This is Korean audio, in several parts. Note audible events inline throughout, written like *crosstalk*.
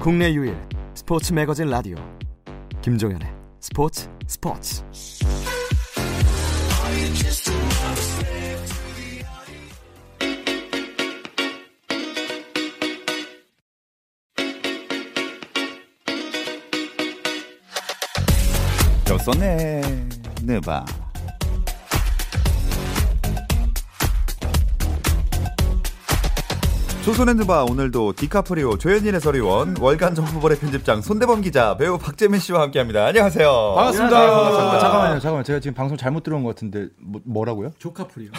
국내 유일 스포츠 매거진 라디오. 김종현의 스포츠 스포츠. 조선의 느바 조선의 느바 오늘도 디카프리오 조현진의 서리원 월간 정보벌의 편집장 손대범 기자 배우 박재민 씨와 함께합니다. 안녕하세요. 반갑습니다. 아, 잠깐, 잠깐만요, 잠깐만. 제가 지금 방송 잘못 들어온 것 같은데 뭐, 뭐라고요? 조카풀이요.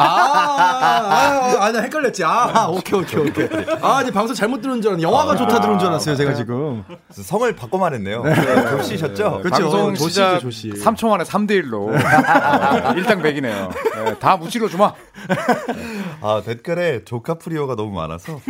아, 아, 아, 나 헷갈렸지. 아, 오케이, 오케이, 오케이. 아, 이제 방송 잘못 들은 줄 알았는데 영화가 좋다 들은 줄 알았어요, 제가 지금. 성을 바꿔 말했네요. 네, 조씨셨죠? 그렇죠. 방송 조시죠, 시작 조시. 3초 만에 3대 1로 일당백이네요. 네, 다 무치로 주마. 아 댓글에 조카프리오가 너무 많아서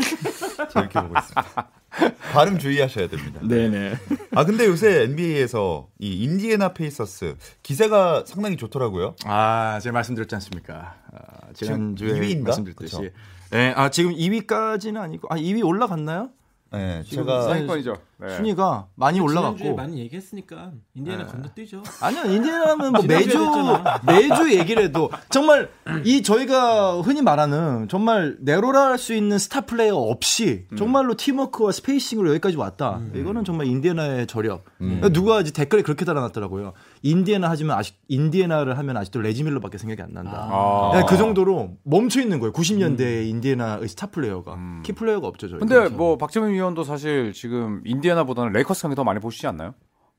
재밌게 보고 있습니다. *laughs* 발음 주의하셔야 됩니다. 네네. 아 근데 요새 NBA에서 이 인디애나 페이서스 기세가 상당히 좋더라고요. 아, 제가 말씀드렸지 않습니까? 아, 지난주에 지금 2위인가? 말씀드렸듯이. 그쵸. 네, 아, 지금 2위까지는 아니고, 아, 2위 올라갔나요? 네, 제가 상위권이죠. 네. 순위가 많이 올라갔고. 많이 얘기했으니까 인디애나 건너뛰죠. 아니요, 인디애나는 뭐 매주. 매주 얘기를 해도 정말 이 저희가 흔히 말하는 정말 내로라 할 수 있는 스타 플레이어 없이 정말로 팀워크와 spacing으로 여기까지 왔다. 이거는 정말 인디애나의 저력. 그러니까 누가 이제 댓글에 그렇게 달아놨더라고요. 인디애나 하지만 아직 인디애나를 하면 아직도 레지밀러밖에 생각이 안 난다. 아. 네, 그 정도로 멈춰 있는 거예요. 90년대 인디애나의 스타 플레이어가 key player가 없죠. 저희. 근데 뭐 박재민 위원도 사실 지금 인디애나보다는 레이커스 경기 더 많이 보시지 않나요?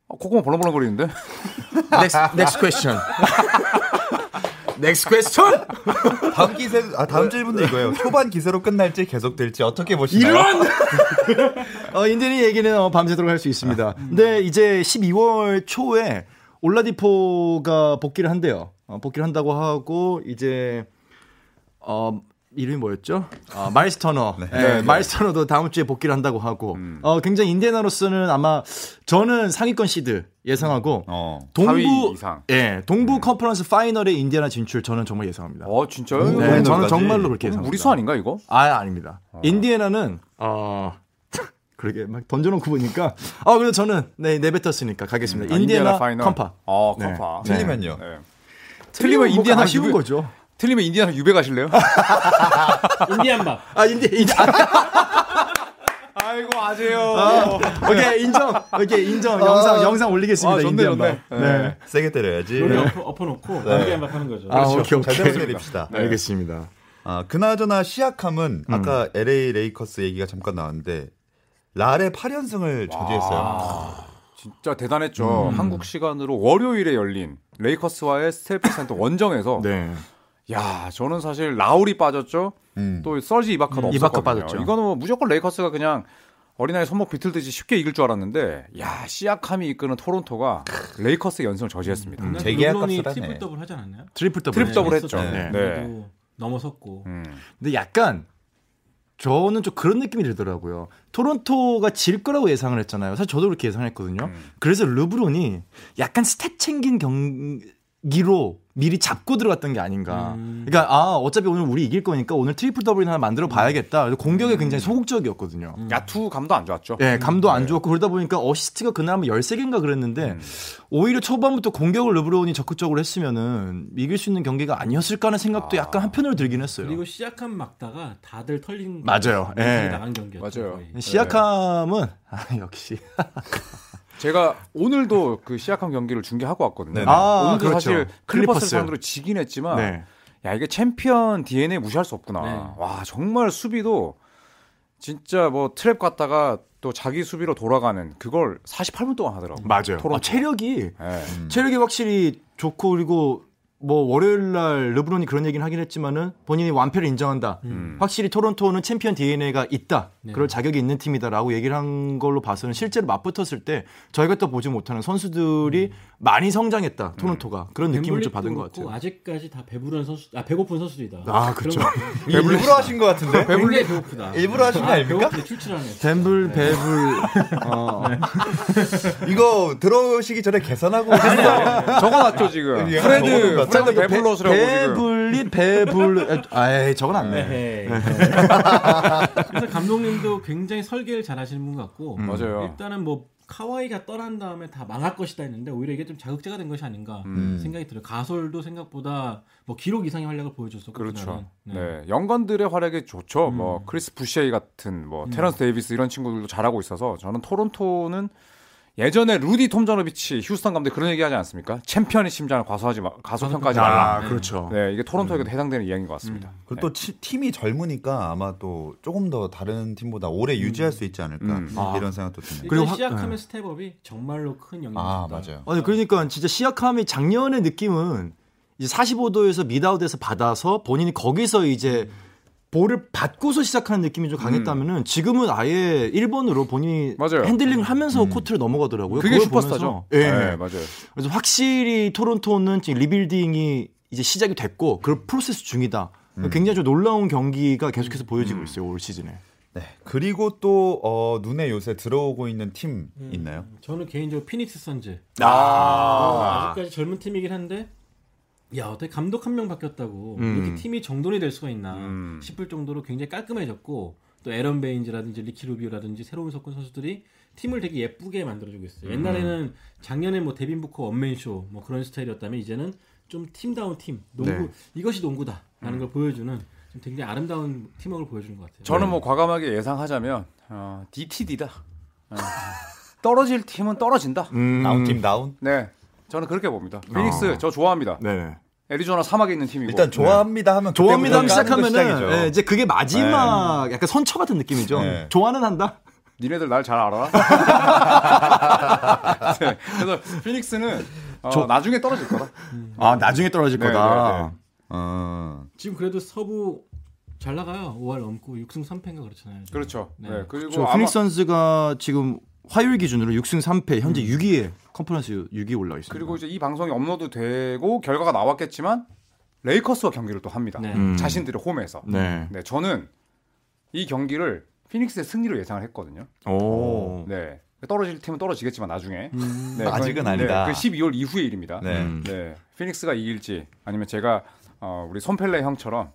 어, 코코가 벌렁벌렁 거리는데? *laughs* next, next question. *laughs* next question. 다음 기세 아 다음 질문도 이거예요. 초반 기세로 끝날지 계속될지 어떻게 보시나요? 이런! *laughs* 어, 인디니 얘기는 어, 밤새도록 할 수 있습니다. 근데 이제 12월 초에 올라디포가 복귀를 한대요. 어, 복귀를 한다고 하고 이제 어 이름이 뭐였죠? 어, 마일스 터너. 네, 마일스 터너도 다음 주에 복귀를 한다고 하고 어, 굉장히 인디애나로서는 아마 저는 상위권 시드 예상하고 어. 동부 4위 이상. 예, 동부 컨퍼런스 final에 인디애나 진출 저는 정말 예상합니다. 어 진짜요? 네, final까지. 저는 정말로 그렇게 예상합니다. 우리 수 아닌가 이거? 아, 아닙니다. 인디애나는 어 그러게 막 던져놓고 보니까 아 그래서 저는 네 내뱉었으니까 가겠습니다. 아, 인디애나, final. 컴파. 어 네. 컴파. 네. 틀리면요. 네. 틀리면 인디애나 인디애나 쉬운 유배- 거죠. 틀리면 인디애나 유배 가실래요? *laughs* 인디안 밥. 아 인디 인디 *laughs* 아이고 아재요. 오케이 인정. 오케이 인정. 영상 영상 올리겠습니다. 아, 좋네, 인디안 좋네. 밥. 네. 세게 때려야지. 요리 엎어, 엎어놓고 인디안 밥 하는 거죠. 아 오케이 오케이. 제대로 때립시다. 알겠습니다. 아, 그나저나 시아캄은 아까 LA 레이커스 얘기가 잠깐 나왔는데 랄의 8연승을 저지했어요. 진짜 대단했죠. 한국 시간으로 월요일에 열린 레이커스와의 스테이플스 센터 원정에서 네. 야, 저는 사실 라우리 빠졌죠. 음. 또 서지 이바카도 음, 이바카 없었거든요. 빠졌죠. 이거는 뭐 무조건 레이커스가 그냥 어린아이 손목 비틀듯이 쉽게 이길 줄 알았는데 야, 시아캄이 이끄는 토론토가 레이커스 연승을 저지했습니다. 음. 르 재계약 론이 값을 하네. 트리플 더블 하지 않았나요? 트리플 더블. 트리플 더블 했었죠. 했죠. 네. 네. 넘어섰고. 음. 근데 약간 저는 좀 그런 느낌이 들더라고요. 토론토가 질 거라고 예상을 했잖아요. 사실 저도 그렇게 예상했거든요. 음. 그래서 르브론이 약간 stat 챙긴 경 기로 미리 잡고 들어갔던 게 아닌가. 음. 그러니까 아 어차피 오늘 우리 이길 거니까 오늘 트리플 더블이나 하나 만들어 봐야겠다. 그래서 공격에 굉장히 소극적이었거든요. 야투 감도 안 좋았죠. 예, 감도 안 좋았고 그러다 보니까 어시스트가 그날 한번 13개인가 그랬는데 오히려 초반부터 공격을 르브론이 적극적으로 했으면은 이길 수 있는 경기가 아니었을까 하는 생각도 약간 한편으로 들긴 했어요. 그리고 시아캄 막다가 다들 털린 맞아요. 예. 나간 경기였죠. 맞아요. 거의. 시아캄은 아, 역시 *laughs* 제가 오늘도 그 시아캄 경기를 중계하고 왔거든요. 네네. 아, 오늘도 그렇죠. 사실 클리퍼스 클리퍼스. 상대로 지긴 했지만 네. 야 이게 챔피언 DNA 무시할 수 없구나. 네. 와 정말 수비도 진짜 뭐 트랩 갔다가 또 자기 수비로 돌아가는 그걸 48분 동안 하더라고. 맞아요. 아, 체력이 네. 체력이 확실히 좋고 그리고 뭐 월요일 날 르브론이 그런 얘기는 하긴 했지만은 본인이 완패를 인정한다. 음. 확실히 토론토는 챔피언 DNA가 있다. 네. 그럴 자격이 있는 팀이다라고 얘기를 한 걸로 봐서는 실제로 맞붙었을 때 저희가 또 보지 못하는 선수들이 많이 성장했다. 토론토가 그런 느낌을 좀 받은 것 같아요. 아직까지 다 배부른 선수, 아 배고픈 선수들이다. 아, *laughs* 거. 일부러 하신 것 같은데? 굉장히 배고프다. 일부러 하신 거 아, 아닙니까? 배고픈데 출출하네. 덴블 배불 *laughs* 어, 이거 들어오시기 전에 계산하고 오셨어요. 적어놨죠 지금. 예, 프레드 같아요. 베블로스라고 지금. 배불 아이 저건 안 돼. 네. 그래서 감독님도 굉장히 설계를 잘 하시는 분 같고 음, 맞아요. 일단은 뭐 카와이가 떠난 다음에 다 망할 것이다 했는데 오히려 이게 좀 자극제가 된 것이 아닌가 음. 생각이 들어요. 가솔도 생각보다 뭐 기록 이상의 활약을 보여줬었고 그렇죠. 그날은. 네. young gun들의 활약이 좋죠. 음. 뭐 크리스 부셰이 같은 뭐 테런스 데이비스 이런 친구들도 잘하고 있어서 저는 토론토는 예전에 루디 톰자노비치 휴스턴 감독 그런 얘기 하지 않습니까? 챔피언의 심장을 과소하지 마, 과소평가하지 말라. 아, 그렇죠. 네, 이게 토론토에게도 해당되는 이야기인 것 같습니다. 그리고 또 치- 팀이 젊으니까 아마 또 조금 더 다른 팀보다 오래 유지할 수 있지 않을까 음. 이런 생각도 드네요. 그리고 시아캄의 네. step up이 정말로 큰 영향을 아. 맞아요. 아니 그러니까 진짜 시아캄이 작년의 느낌은 이제 45도에서 미다웃에서 받아서 본인이 거기서 이제 볼을 받고서 시작하는 느낌이 좀 강했다면은 지금은 아예 1번으로 본인이 맞아요. 핸들링을 하면서 코트를 넘어가더라고요. 그게 슈퍼스타죠. 예. 네, 맞아요. 그래서 확실히 토론토는 지금 rebuilding이 이제 시작이 됐고 그 프로세스 중이다. 굉장히 좀 놀라운 경기가 계속해서 보여지고 있어요 올 시즌에. 네. 그리고 또 어, 눈에 요새 들어오고 있는 팀 있나요? 저는 개인적으로 피닉스 선즈. 아, 아직까지 젊은 팀이긴 한데 야 어떻게 감독 한 명 바뀌었다고 음. 이렇게 팀이 정돈이 될 수가 있나 음. 싶을 정도로 굉장히 깔끔해졌고 또 에런 베인즈라든지 리키 루비오라든지 새로운 섞은 선수들이 팀을 되게 예쁘게 만들어주고 있어요. 옛날에는 작년에 뭐 데빈 부커 원맨쇼 뭐 그런 스타일이었다면 이제는 좀 팀다운 팀 농구 네. 이것이 농구다라는 걸 보여주는 좀 굉장히 아름다운 팀워크를 보여주는 것 같아요. 저는 뭐 과감하게 예상하자면 어, DTD다. 어. 떨어질 팀은 떨어진다. 음. 다운 팀 다운. 네, 저는 그렇게 봅니다. 피닉스 저 좋아합니다. 네. 애리조나 사막에 있는 팀이고. 일단 좋아합니다 하면 좋아합니다 하면 시작하면은. 예, 이제 그게 마지막 약간 선처 같은 느낌이죠. 네. 좋아는 한다. 니네들 날 잘 알아? *laughs* 네, 그래서 피닉스는 어, 나중에 떨어질 거다. 아 나중에 떨어질 네, 거다. 네, 네. 어. 지금 그래도 서부 잘 나가요. 5월 넘고 6승 3패인가 그렇잖아요. 지금. 그렇죠. 네. 네. 그리고 저 아마 피닉스 선수가 지금 화요일 기준으로 6승 3패 현재 6위에 컨퍼런스 6위 올라 있습니다. 그리고 이제 이 방송이 업로드되고 결과가 나왔겠지만 레이커스와 경기를 또 합니다. 네. 음. 자신들의 홈에서. 네. 네, 저는 이 경기를 피닉스의 승리로 예상을 했거든요. 오. 네. 떨어질 팀은 떨어지겠지만 나중에. 네, 아직은 그건- 아니다. 네, 그 12월 이후의 일입니다. 네. 음. 네, 피닉스가 이길지 아니면 제가 어, 우리 손펠레 형처럼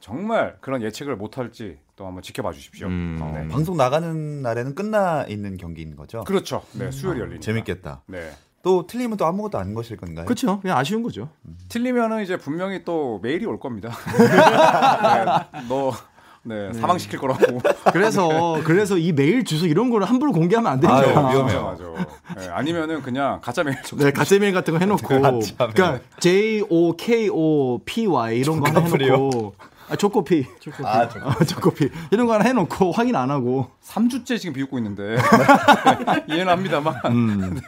정말 그런 예측을 못할지 또 한번 지켜봐 주십시오. 음. 네. 방송 나가는 날에는 끝나 있는 경기인 거죠. 그렇죠. 네, 수요일 열리니까. 재밌겠다. 네. 또 틀리면 또 아무것도 아닌 것일 건가요? 그렇죠. 그냥 아쉬운 거죠. 틀리면은 이제 분명히 또 메일이 올 겁니다. *laughs* 네, 너 네, 사망시킬 거라고. *laughs* 그래서 그래서 이 메일 주소 이런 거를 함부로 공개하면 안 되죠. 맞아, 위험해요. 맞아. 네, 아니면은 그냥 가짜 메일 좀. 네, 가짜 메일 같은 거 해놓고, 그러니까 J O K O P Y 이런 거 해놓고, 아, 초코피, 아, 저- 어, 초코피 이런 거 하나 해놓고 확인 안 하고, 3주째 지금 비웃고 있는데. *laughs* 이해는 합니다만. 음,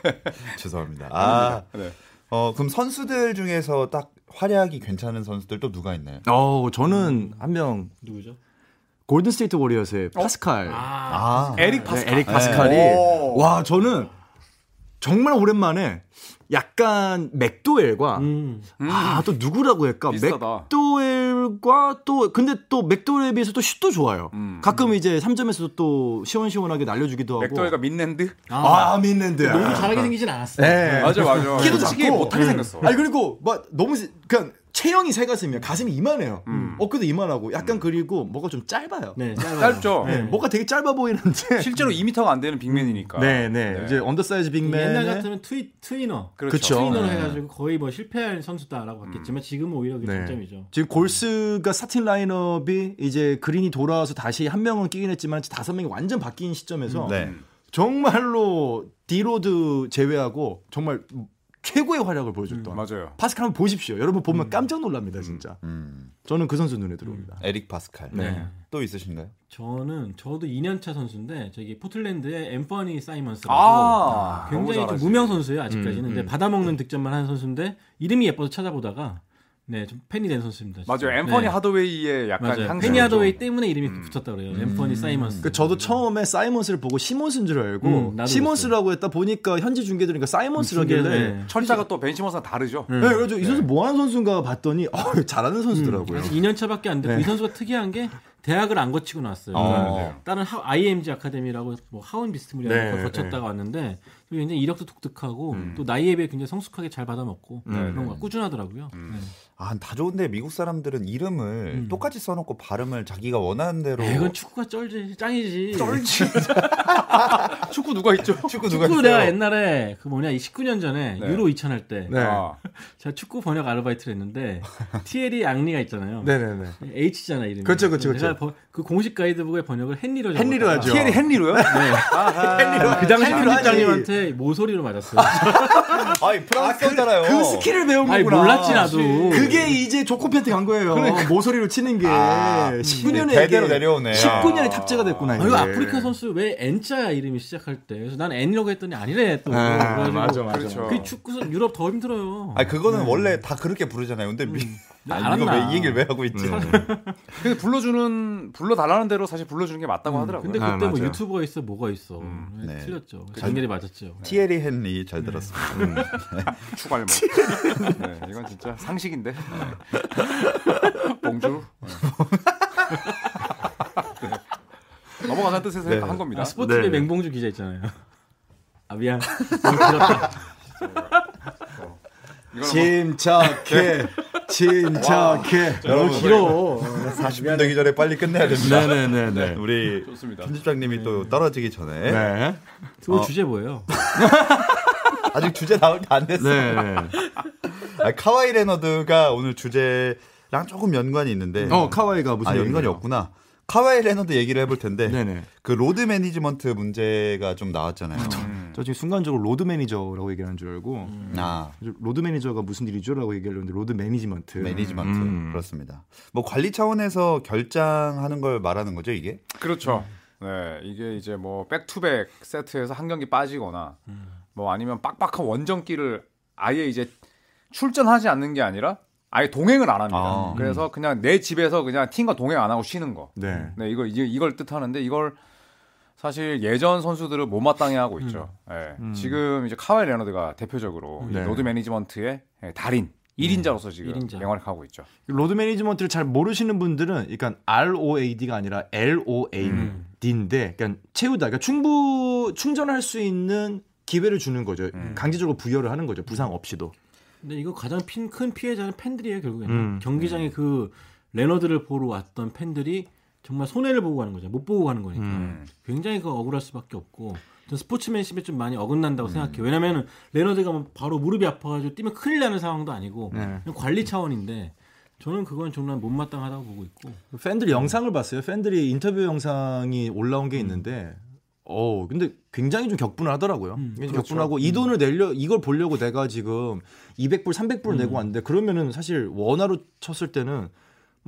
죄송합니다. 아, 네. 어, 그럼 선수들 중에서 딱 활약이 괜찮은 선수들 또 누가 있나요? 어, 저는 한명 누구죠? 골든 스테이트 워리어스의 파스칼, 아, 아, 에릭 네, 파스칼. 에릭 파스칼이, 오. 와, 저는 정말 오랜만에 약간 맥도웰과 음. 아, 또 누구라고 할까? 비슷하다. 맥도웰 과 또 근데 또 맥도웰에 비해서 또 슛도 좋아요. 음. 가끔 이제 3점에서도 또 시원시원하게 날려주기도 하고. 맥도웰과 민랜드? 아, 민랜드. 농구 잘하게 생기진 않았어. 네. 맞아, 맞아. 키도 솔직히 작고. 못하게 생겼어. 아니 그리고 막 너무 시- 그냥 체형이 새 가슴이야. 가슴이 이만해요. 음. 어깨도 이만하고 약간 그리고 뭐가 좀 짧아요. 네, 짧아요. 짧죠? 네, 뭐가 되게 짧아 보이는데. *laughs* 실제로 2m가 안 되는 big man이니까. 네, 네, 이제 undersize big man. 옛날 같으면 twee, tweener. 그렇죠. tweener로 네. 해가지고 거의 뭐 실패할 선수다라고 봤겠지만 지금은 오히려 그게 네. 장점이죠. 지금 골스가 스타팅 라인업이 이제 그린이 돌아와서 다시 한 명은 끼긴 했지만 다섯 명이 완전 바뀐 시점에서 네. 정말로 디로도 제외하고 정말 최고의 활약을 보여줬던 맞아요. 파스칼 한번 보십시오. 여러분 보면 깜짝 놀랍니다, 진짜. 음, 저는 그 선수 눈에 들어옵니다. 에릭 파스칼. 네. 또 있으신가요? 저는 저도 2년차 선수인데 저기 포틀랜드의 앰퍼니 사이먼스라고 아, 굉장히 좀. 무명 선수예요 아직까지는. 음, 근데 음. 받아먹는 득점만 하는 선수인데 이름이 예뻐서 찾아보다가 네 좀 팬이 된 선수입니다. 진짜. 맞아요. 앰퍼니 네. 하드웨이의 약간 맞아요. 향수. 페니 하더웨이 때문에 이름이 붙었다 그래요. 앰퍼니 사이먼스. 그 저도 처음에 사이먼스를 보고 시몬스인 줄 알고 음, 시몬스라고 했다 보니까 현지 중계들이니까 사이먼스라길래 중계, 네. 철자가 또 벤시머스랑 다르죠. 네, 그래서 이 선수 뭐 하는 선수인가 봤더니 어, 잘하는 선수더라고요. 아직 2년 차밖에 안 됐고 네. 이 선수가 특이한 게 대학을 안 거치고 나왔어요. 어. 그러니까 다른 하, IMG 아카데미라고 뭐 하원 비스트물이라는 네, 걸 거쳤다가 왔는데 그리고 굉장히 이력도 독특하고 또 나이에 비해 굉장히 성숙하게 잘 받아먹고 네, 그런 거 꾸준하더라고요. 음. 네. 아, 다 좋은데 미국 사람들은 이름을 똑같이 써놓고 발음을 자기가 원하는 대로. 야, 이건 축구가 쩔지 짱이지. *laughs* 축구 누가 있죠? *laughs* 축구 누가 축구 있어요? 내가 옛날에 그 뭐냐 19년 전에 네. 유로 2000 할 때 네. 아, 제가 축구 번역 아르바이트를 했는데 티에리 앙리가 있잖아요. 네네네. H잖아 이름이. 그렇죠, 그렇죠, 제가 그렇죠. 버- 그 공식 가이드북의 번역을 헨리로 헨리로 하죠. 티에리 헨리로요? 네. 그 당시 헨리로 하지. 편집장님한테 모서리로 맞았어요. *laughs* 아니, 프랑스어잖아요. 그 스킬을 배운 아니 거구나. 몰랐지 나도. 그게 이제 조코팬트 간 거예요. 모서리로 치는 게 아, 19년에 대대로 내려오네. 19년에 탑재가 됐구나. 아, 이게. 이거 아프리카 선수 왜 N자야 이름이 시작할 때. 그래서 난 N이라고 했더니 아니래 또. 네, 그래가지고 맞아, 맞아. 그렇죠. 그 축구 선 유럽 더 힘들어요. 아니, 그거는 원래 다 그렇게 부르잖아요. 근데 미... 네, 아, 이거. 왜 이 얘기를 왜 하고 있지? *laughs* 근데 불러주는 불러달라는 대로 사실 불러주는 게 맞다고 하더라고요. 근데 아, 그때 뭐 맞아요. 유튜버가 있어 뭐가 있어. 네, 네. 틀렸죠. 장렬히 맞았죠. 티에리 헨리 잘 들었습니다. *laughs* 추갈모. 네, 이건 진짜 상식인데. 네. *laughs* 봉주. 네. 넘어가는 뜻에서 네. 한 겁니다. 아, 스포츠의 네. 맹봉주 기자 있잖아요. 아 미안. *laughs* 너무 길었다. 이거는 침착해. 침착해. 너무 길어. 40분 되기 전에 빨리 끝내야 됩니다. 네네네네. 우리 뭐 좋습니다. 편집장님이 또 떨어지기 전에 네. 그 주제 뭐예요? *laughs* 아직 주제 나올 때안 됐어. 네. *laughs* 아, 카와이 레너드가 오늘 주제랑 조금 연관이 있는데 어, 카와이가 무슨 아 연관이 얘기예요? 없구나. 카와이 레너드 얘기를 해볼 텐데 네네. 그 load management 문제가 좀 나왔잖아요. 저 지금 순간적으로 road manager라고 얘기하는 줄 알고 아 road manager가 무슨 일이죠라고 얘기하려는데 load management. management 음. 그렇습니다. 뭐 관리 차원에서 결장하는 걸 말하는 거죠 이게? 그렇죠. 네, 이게 이제 뭐 back-to-back 세트에서 한 경기 빠지거나 뭐 아니면 빡빡한 원정 경기를 아예 이제 출전하지 않는 게 아니라 아예 동행을 안 합니다. 아. 그래서 그냥 내 집에서 그냥 팀과 동행 안 하고 쉬는 거. 네. 네, 이걸 이제 이걸 뜻하는데 이걸 사실 예전 선수들을 못마땅해 하고 있죠. 예. 지금 이제 카와이 레너드가 대표적으로 이 네. load management의 예, 달인 1인자로서 지금 일인자. 맹활약하고 있죠. load management를 잘 모르시는 분들은 그러니까 ROAD가 아니라 LOAD인데 그러니까 채우다 그러니까 충분 충전할 수 있는 기회를 주는 거죠. 강제적으로 부여를 하는 거죠. 부상 없이도. 근데 이거 가장 핀, 큰 피해자는 팬들이에요 결국에는 음. 경기장에 그 레너드를 보러 왔던 팬들이 정말 손해를 보고 가는 거죠 못 보고 가는 거니까 음. 굉장히 그 억울할 수밖에 없고 전 스포츠맨십에 좀 많이 음. 어긋난다고 생각해요 왜냐면은 레너드가 뭐 바로 무릎이 아파가지고 뛰면 큰일 나는 상황도 아니고 네. 관리 차원인데 저는 그건 정말 못마땅하다고 보고 있고 팬들 영상을 봤어요. 팬들이 인터뷰 영상이 올라온 게 있는데, 어 근데 굉장히 좀 격분을 하더라고요. 음, 그렇죠. 격분하고 이 돈을 내려 이걸 보려고 내가 지금 200불, 300불 을 내고 왔는데 그러면은 사실 원화로 쳤을 때는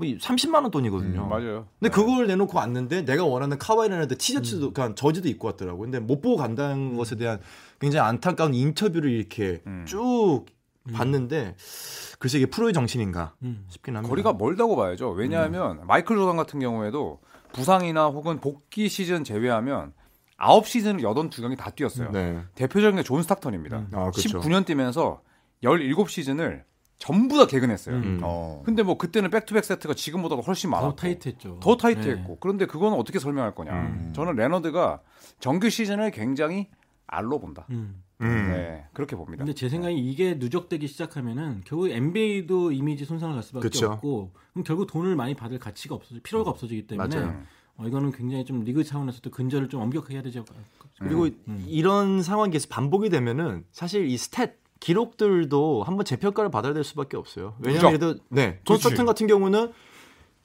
뭐 30만 원 돈이거든요. 음, 맞아요. 근데 그걸 내놓고 왔는데 내가 원하는 카와이라는데 티셔츠도 그러니까 저지도 입고 왔더라고. 근데 못 보고 간다는 것에 대한 굉장히 안타까운 인터뷰를 이렇게 음. 쭉 봤는데 글쎄 이게 프로의 정신인가 음. 싶긴 합니다. 거리가 멀다고 봐야죠. 왜냐하면 음. 마이클 조던 같은 경우에도 부상이나 혹은 복귀 시즌 제외하면 9시즌을 82경기 다 뛰었어요. 네. 대표적인 게 존 스탁턴입니다. 아, 그렇죠. 19년 뛰면서 17시즌을 전부 다 개근했어요. 음. 어. 근데 뭐 그때는 back-to-back 세트가 지금보다도 훨씬 많았고 더 타이트했죠 더 타이트했고 네. 그런데 그거는 어떻게 설명할 거냐. 음. 저는 레너드가 정규 시즌을 굉장히 알로 본다. 음. 음. 네, 그렇게 봅니다. 근데 제 생각에 이게 누적되기 시작하면은 결국 NBA도 이미지 손상을 갈 수밖에 그쵸. 없고 그럼 결국 돈을 많이 받을 가치가 없어져 필요가 없어지기 때문에 맞아요. 어, 이거는 굉장히 좀 리그 차원에서도 근절을 좀 엄격하게 해야 되죠. 그리고 음. 이런 계속 반복이 되면은 사실 이 stat 기록들도 한번 재평가를 받아야 될 수밖에 없어요. 왜냐하면 누적. 예를 네, 존 스탁턴 같은 경우는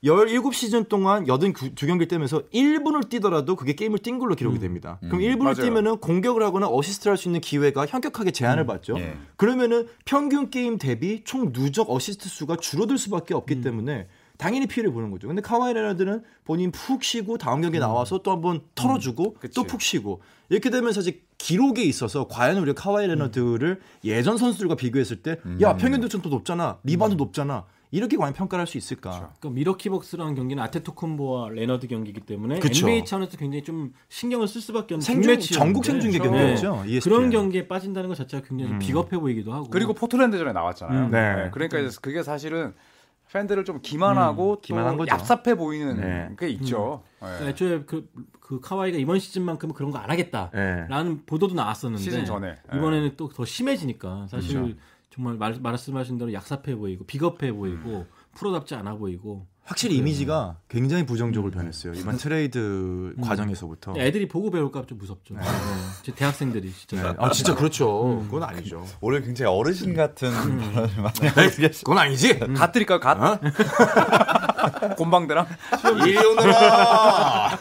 17시즌 동안 82경기를 뛰면서 1분을 뛰더라도 그게 게임을 뛴 걸로 기록이 됩니다. 그럼 1분을 맞아요. 뛰면은 공격을 하거나 어시스트를 할 수 있는 기회가 현격하게 제한을 받죠. 예. 그러면은 평균 게임 대비 총 누적 어시스트 수가 줄어들 수밖에 없기 때문에 당연히 피해를 보는 거죠. 근데 카와이 레너드는 본인 푹 쉬고 다음 경기에 나와서 또 한번 털어주고 그치. 또 푹 쉬고 이렇게 되면 사실 기록에 있어서 과연 우리가 카와이 레너드를 예전 선수들과 비교했을 때 야 평균 득점도 높잖아 리바운드 높잖아 이렇게 과연 평가를 할 수 있을까? 그러니까 밀워키 벅스라는 경기는 아테토쿤보와 레너드 경기이기 때문에 그쵸. NBA 차원에서 굉장히 좀 신경을 쓸 수밖에 없는 생중 전국 생중계 그렇죠. 경기였죠. E ESPN. 그런 경기에 빠진다는 것 자체가 굉장히 좀 비겁해 보이기도 하고 그리고 포틀랜드전에 나왔잖아요. 음, 네. 그러니까 이제 그게 사실은 팬들을 좀 기만하고 음, 기만한 또 거죠. 얍삽해 보이는 네. 게 있죠. 네. 그러니까 애초에 그, 그 카와이가 이번 시즌만큼은 그런 거 안 하겠다. 네. 라는 보도도 나왔었는데 시즌 전에. 네. 이번에는 또 더 심해지니까 사실 그렇죠. 정말 말, 말씀하신 대로 얍삽해 보이고 비겁해 보이고 프로답지 않아 보이고 확실히 이미지가 굉장히 부정적으로 변했어요. 이번 트레이드 과정에서부터. 애들이 보고 배울까 좀 무섭죠. 네. 제 대학생들이 진짜 아 진짜 그렇죠. 그건 아니죠. 오늘 굉장히 어르신 같은 발언을 많이 네. 그건 아니지. 갓 드릴까요? 갓? *laughs* 곰방대랑? 이리 오너라.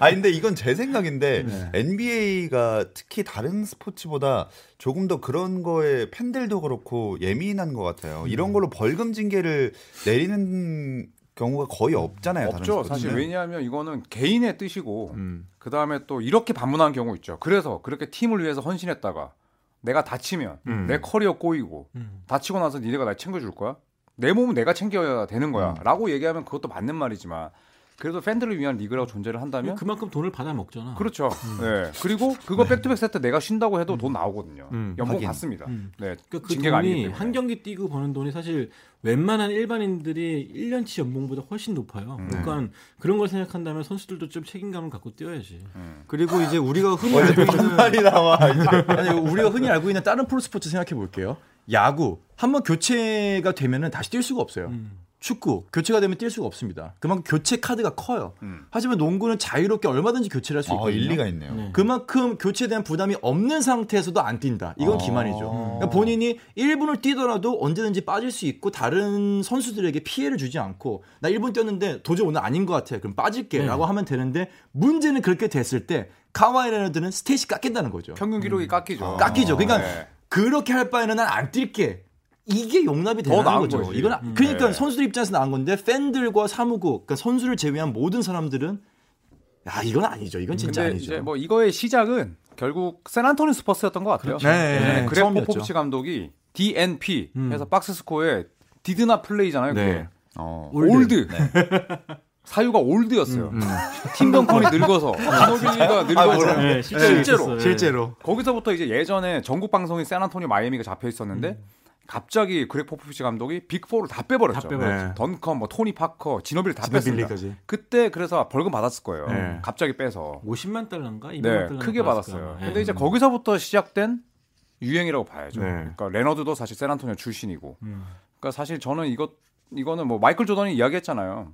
아 근데 이건 제 생각인데 네. NBA가 특히 다른 스포츠보다 조금 더 그런 거에 팬들도 그렇고 예민한 것 같아요. 이런 걸로 벌금 징계를 내리는 경우가 거의 없잖아요. 없죠. 사실 왜냐하면 이거는 개인의 뜻이고 음. 그 다음에 또 이렇게 반문하는 경우 있죠. 그래서 그렇게 팀을 위해서 헌신했다가 내가 다치면 음. 내 커리어 꼬이고 다치고 나서 니네가 날 챙겨줄 거야? 내 몸은 내가 챙겨야 되는 음. 거야.라고 얘기하면 그것도 맞는 말이지만 그래도 팬들을 위한 리그라고 존재를 한다면 그만큼 돈을 받아 먹잖아. 그렇죠. 네. 그리고 그거 back-to-back 세트 내가 쉰다고 해도 돈 나오거든요. 음, 연봉 하긴. 받습니다. 음. 네. 그러니까 그 돈이. 한 경기 뛰고 버는 돈이 사실 웬만한 일반인들이 1년치 연봉보다 훨씬 높아요. 음. 그러니까 그런 걸 생각한다면 선수들도 좀 책임감을 갖고 뛰어야지. 그리고 이제 우리가 *laughs* 흔히 알고 있는 반말이 나와. 아니 우리가 흔히 알고 있는 다른 프로 스포츠 생각해 볼게요. 야구 한 번 교체가 되면은 다시 뛸 수가 없어요. 음. 축구 교체가 되면 뛸 수가 없습니다. 그만큼 교체 카드가 커요. 음. 하지만 농구는 자유롭게 얼마든지 교체를 할수 아, 있거든요. 일리가 있네요. 네. 그만큼 교체에 대한 부담이 없는 상태에서도 안 뛴다. 이건 아. 기만이죠. 그러니까 본인이 1분을 뛰더라도 언제든지 빠질 수 있고 다른 선수들에게 피해를 주지 않고 나 1분 뛰었는데 도저히 오늘 아닌 것 같아. 그럼 빠질게라고 하면 되는데 문제는 그렇게 됐을 때 카와이 레너드는 stat이 깎인다는 거죠. 평균 기록이 깎이죠. 깎이죠. 그러니까 네. 그렇게 할 바에는 난 안 뛸게. 이게 용납이 더 되는 거죠. 거지. 이건 아- 그러니까 네. 선수들 입장에서 나은 건데 팬들과 사무국, 그러니까 선수를 제외한 모든 사람들은 야 이건 아니죠. 이건 진짜 근데 아니죠. 이제 뭐 이거의 시작은 결국 샌안토니오 스퍼스였던 것 같아요. 그렇죠. 네, 예전에 네, 그레 처음이었죠. 포포비치 감독이 DNP 음. 해서 box score에 did not play잖아요. 그게. 네. 어. old. *laughs* 사유가 old였어요. 음. 팀 던컨이 늙어서 *laughs* 지노빌리가 늙어서 네, 실제로 실제로. 실제로. 거기서부터 이제 예전에 전국 방송이 샌안토니오 마이애미가 잡혀 있었는데 음. 갑자기 그렉 포포비치 감독이 Big 4를 다 빼버렸죠. 다 빼버렸죠. 네. 던컨, 뭐 토니 파커, 지노빌리 다. 뺐습니다. 그때 그래서 벌금 받았을 거예요. 네. 갑자기 빼서. 50만 달러인가 200만 네, 달러 크게 받았어요. 근데 이제 거기서부터 시작된 유행이라고 봐야죠. 네. 그러니까 레너드도 사실 샌안토니오 출신이고. 음. 그러니까 사실 저는 이거 이거는 뭐 마이클 조던이 이야기했잖아요.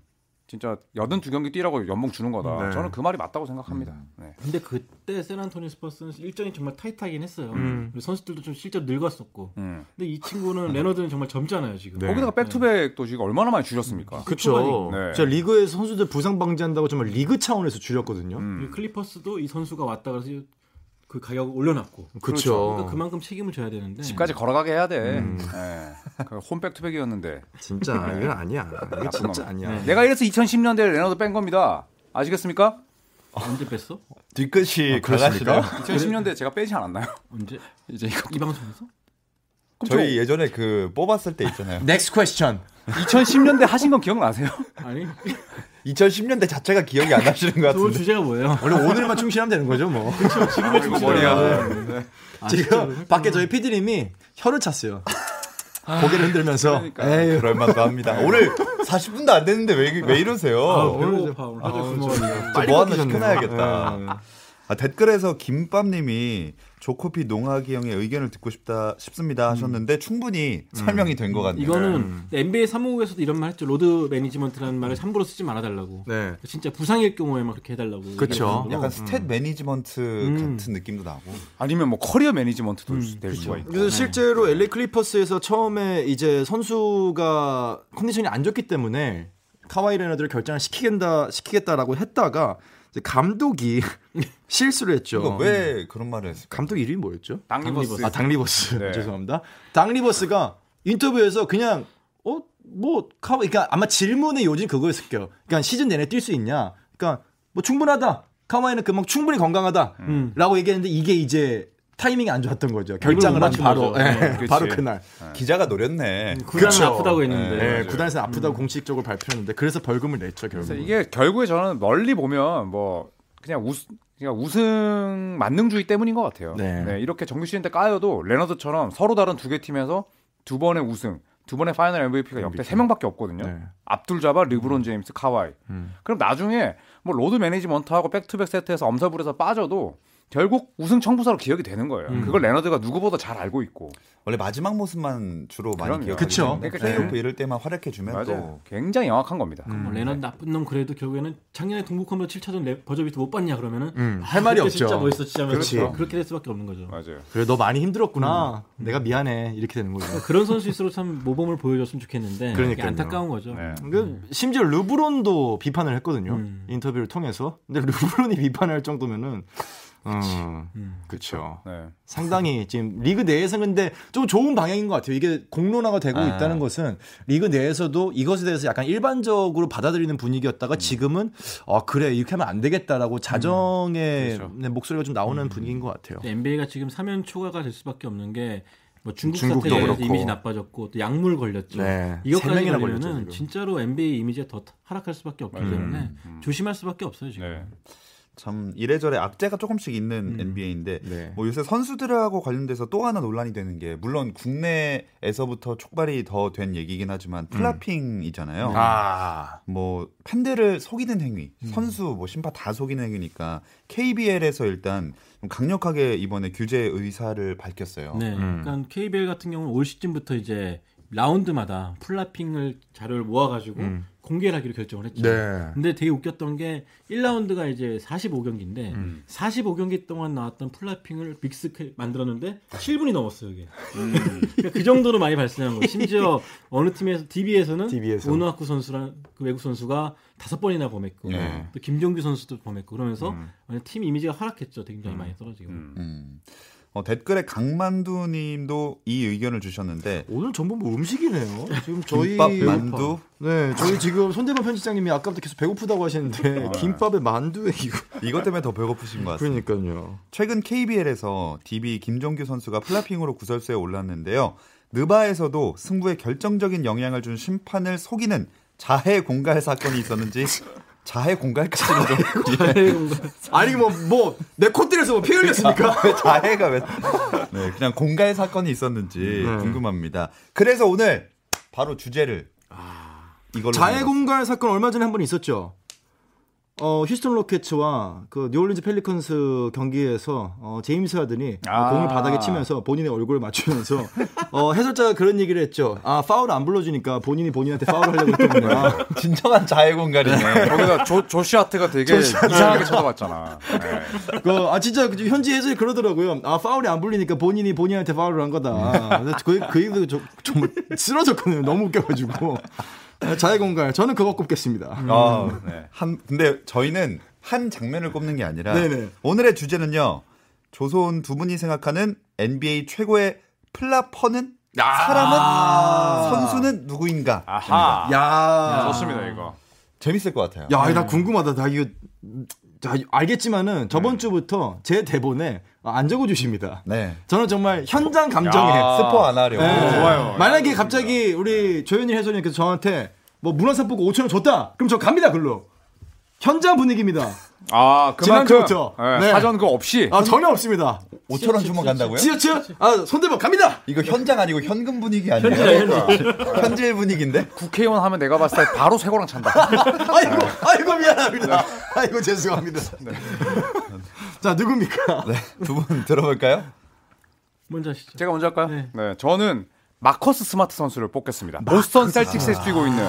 진짜 82경기 뛰라고 연봉 주는 거다. 네. 저는 그 말이 맞다고 생각합니다. 음. 네. 근데 그때 샌안토니오 스퍼스는 일정이 정말 타이트하긴 했어요. 음. 선수들도 좀 실제로 늙었었고. 음. 근데 이 친구는 레너드는 정말 젊잖아요 지금. 네. 거기다가 back-to-back도 지금 얼마나 많이 줄였습니까? 그렇죠. 네. 저 리그에서 선수들 부상 방지한다고 정말 리그 차원에서 줄였거든요. 음. 클리퍼스도 이 선수가 왔다 그래서 그 가격을 올려놨고. 그렇죠. 그러니까 그만큼 책임을 져야 되는데. 집까지 걸어가게 해야 돼. 음. 네. 그 홈 back-to-back이었는데. 진짜 이건 아니야. 이거 진짜 놈. 아니야. 네. 내가 이래서 2010년대에 레너드 뺀 겁니다. 아시겠습니까? 언제 뺐어? 뒤끝이 아, 그렇습니까? 강하시네요. 2010년대에 제가 빼지 않았나요? 언제? *laughs* 이제 이거 이 방송에서? 저희 예전에 그 뽑았을 때 있잖아요. Next question. 2010년대 하신 건 기억나세요? 아니. 2010년대 자체가 기억이 안 나시는 것 오늘 같은데. 주제가 뭐예요? 원래 오늘만 충실하면 되는 거죠, 뭐. 지금의 머리야. 지금 밖에 저희 PD님이 혀를 찼어요. 고개를 흔들면서. 그러니까. 그럴 만도 합니다. 오늘 40분도 안 됐는데 왜, 왜 이러세요? 아, 배고파 오늘 하루 굶어가지고. 저뭐 하나 꺾이셨네요. 시켜놔야겠다. 아, 댓글에서 김밥님이 조코피 농하기 형의 의견을 듣고 싶다 싶습니다 하셨는데 충분히 설명이 된 것 같네요. 이거는 NBA 사무국에서도 이런 말 했죠. load management라는 말을 함부로 쓰지 말아달라고. 네. 진짜 부상일 경우에만 그렇게 해달라고. 정도로. 약간 stat management 음. 같은 느낌도 나고. 아니면 뭐 career management도 음, 될 수가 있고. 그래서 실제로 LA 클리퍼스에서 처음에 이제 선수가 컨디션이 안 좋기 때문에 카와이 레너드를 결장을 시키겠다 시키겠다라고 했다가 감독이 *laughs* 실수를 했죠. 이거 왜 그런 말을 했을까? 감독 이름이 뭐였죠? 닥 리버스. 아 닥 리버스 네. *laughs* 죄송합니다. 당리버스가 인터뷰에서 그냥 어뭐 카와 그러니까 아마 질문의 요진 그거였을 거예요. 그러니까 시즌 내내 뛸 수 있냐? 그러니까 뭐 충분하다. 카와이는 그만 충분히 건강하다라고 음. 얘기했는데 이게 이제 타이밍이 안 좋았던 거죠. 결장을 한 바로. 예, 네. 바로 그날. 기자가 노렸네. 구단은 그쵸. 아프다고 했는데. 네, 맞아요. 구단에서 아프다고 공식적으로 발표했는데 그래서 벌금을 냈죠 결국. 이게 결국에 저는 멀리 보면 뭐 그냥 우스 그냥 우승 만능주의 때문인 것 같아요. 네. 이렇게 정규 시즌 때 까여도 레너드처럼 서로 다른 두 개 팀에서 두 번의 우승, 두 번의 final MVP가 역대 세 명밖에 없거든요. 네. 압둘 자바, 르브론 제임스, 카와이. 음. 그럼 나중에 뭐 load management하고 back-to-back 세트에서 엄살부려서 빠져도 결국 우승 청부사로 기억이 되는 거예요. 음. 그걸 레너드가 누구보다 잘 알고 있고. 원래 마지막 모습만 주로 많이 그럼요. 기억하죠. 그쵸. 그러니까 네. 플레이오프 이럴 때만 활약해 주면. 또 굉장히 영악한 겁니다. 뭐 레넌 나쁜 놈 그래도 결국에는 작년에 동북컴으로 7차전 레- 버저비터 못 봤냐 그러면은 음, 아, 할 말이 그때 없죠. 진짜 멋있었지 하면서 그렇지. 그렇게 될 수밖에 없는 거죠. 맞아요. 그래 너 많이 힘들었구나. 내가 미안해. 이렇게 되는 거죠. *laughs* 그런 선수일수록 참 모범을 보여줬으면 좋겠는데 그러니까요. 이게 안타까운 거죠. 네. 그 심지어 르브론도 비판을 했거든요. 음. 인터뷰를 통해서. 근데 르브론이 비판할 정도면은 어, 음. 그렇죠. 네. 상당히 지금 리그 내에서 근데 좀 좋은 방향인 것 같아요. 이게 공론화가 되고 아. 있다는 것은 리그 내에서도 이것에 대해서 약간 일반적으로 받아들이는 분위기였다가 지금은 어 그래 이렇게 하면 안 되겠다라고 자정의 그렇죠. 네, 목소리가 좀 나오는 분위기인 것 같아요. NBA가 지금 사면초가가 될 수밖에 없는 게 뭐 중국 중국도 사태에 그렇고. 이미지 나빠졌고 또 약물 걸렸죠. 네. 세 이것까지 명이나 걸렸죠, 걸리면은 지금. 진짜로 NBA 이미지가 더 하락할 수밖에 없기. 때문에 음. 조심할 수밖에 없어요 지금. 네. 참 이래저래 악재가 조금씩 있는 NBA인데 네. 뭐 요새 선수들하고 관련돼서 또 하나 논란이 되는 게 물론 국내에서부터 촉발이 더 된 얘기긴 하지만 flopping이잖아요. 아, 뭐 팬들을 속이는 행위, 선수 뭐 심판 다 속이는 행위니까 KBL에서 일단 좀 강력하게 이번에 규제 의사를 밝혔어요. 네. 음. 그러니까 KBL 같은 경우는 올 시즌부터 이제 라운드마다 flopping을 자료를 모아가지고 음. 공개를 하기로 결정을 했죠. 네. 근데 되게 웃겼던 게 1라운드가 이제 45경기인데 음. 45경기 동안 나왔던 flopping을 mix 만들었는데 7분이 넘었어요, 이게. *laughs* 그러니까 그 정도로 많이 발생한 거예요. 심지어 *laughs* 어느 팀에서 DB에서는 DB 에서. 오노아쿠 선수랑 그 외국 선수가 다섯 번이나 범했고 네. 또 김종규 선수도 범했고 그러면서 음. 팀 이미지가 하락했죠. 굉장히 많이 떨어지고. 어, 댓글에 강만두님도 이 의견을 주셨는데 오늘 전부 뭐 음식이네요. 지금 저희 김밥 만두 네, 저희 지금 손대범 편집장님이 아까부터 계속 배고프다고 하시는데 김밥에 만두에 이거 이것 때문에 더 배고프신 것 같습니다. 그러니까요. 최근 KBL에서 DB 김종규 선수가 플라핑으로 구설수에 올랐는데요. 느바에서도 승부에 결정적인 영향을 준 심판을 속이는 자해 공갈 사건이 있었는지 *laughs* 자해 공갈까지는 좀 아니 뭐뭐내 콧대에서 뭐피 흘렸습니까? 왜 자해가 왜 네, 그냥 공갈 사건이 있었는지 네. 궁금합니다. 그래서 오늘 바로 주제를 이걸로 자해 정해봤습니다. 공갈 사건 얼마 전에 한 번 있었죠. 어, 휴스턴 로켓츠와 그 뉴올리언즈 펠리컨스 경기에서 어, 제임스 하든이 아. 공을 바닥에 치면서 본인의 얼굴을 맞추면서 *laughs* 어, 해설자가 그런 얘기를 했죠. 아 파울 안 불러주니까 본인이 본인한테 파울을 하려고 했더군요. 진정한 자해 공갈이네. 거기다 조, 조시 아트가 되게 이상하게 쳐다봤잖아. 네. 그, 아 진짜 그 현지 해설이 그러더라고요. 아 파울이 안 불리니까 본인이 본인한테 파울을 한 거다. 그, 그 얘기도 좀, 좀 쓰러졌거든요. 너무 웃겨가지고. 아, 자해 공갈 저는 그거 꼽겠습니다. 어, 네. 한 근데 저희는 한 장면을 꼽는 게 아니라 네네. 오늘의 주제는요. 조선 두 분이 생각하는 NBA 최고의 플라퍼는 사람은 선수는 누구인가? 아하. 야, 좋습니다 이거. 재밌을 것 같아요. 야, 나 궁금하다. 나 이거 자 알겠지만은 저번 주부터 제 대본에 안 적어 주십니다. 네. 저는 정말 현장 감정에 야. 스포 안 하려고. 네. 좋아요. 만약에 갑자기 우리 조현일 해설님께서 저한테 뭐 문화산 보고 5천 원 줬다. 그럼 저 갑니다 글로. 현장 분위기입니다. 아 그만큼 지난주부터. 네, 네. 사전 그거 없이 아 전혀 없습니다. 5천 원 주면 간다고요? 지하철 아 손대범 갑니다. 이거 현장 아니고 현금 분위기 아니에요? 현질 분위기인데? 국회의원 하면 내가 봤을 때 바로 쇠고랑 찬다. *laughs* 아이고 아이고 미안합니다. 아이고 죄송합니다. 자 누굽니까? 네. 두 분 들어볼까요? 먼저 하시죠. 제가 먼저 할까요? 네. 네. 저는 마커스 스마트 선수를 뽑겠습니다. 보스턴 셀틱스에 뛰고 있는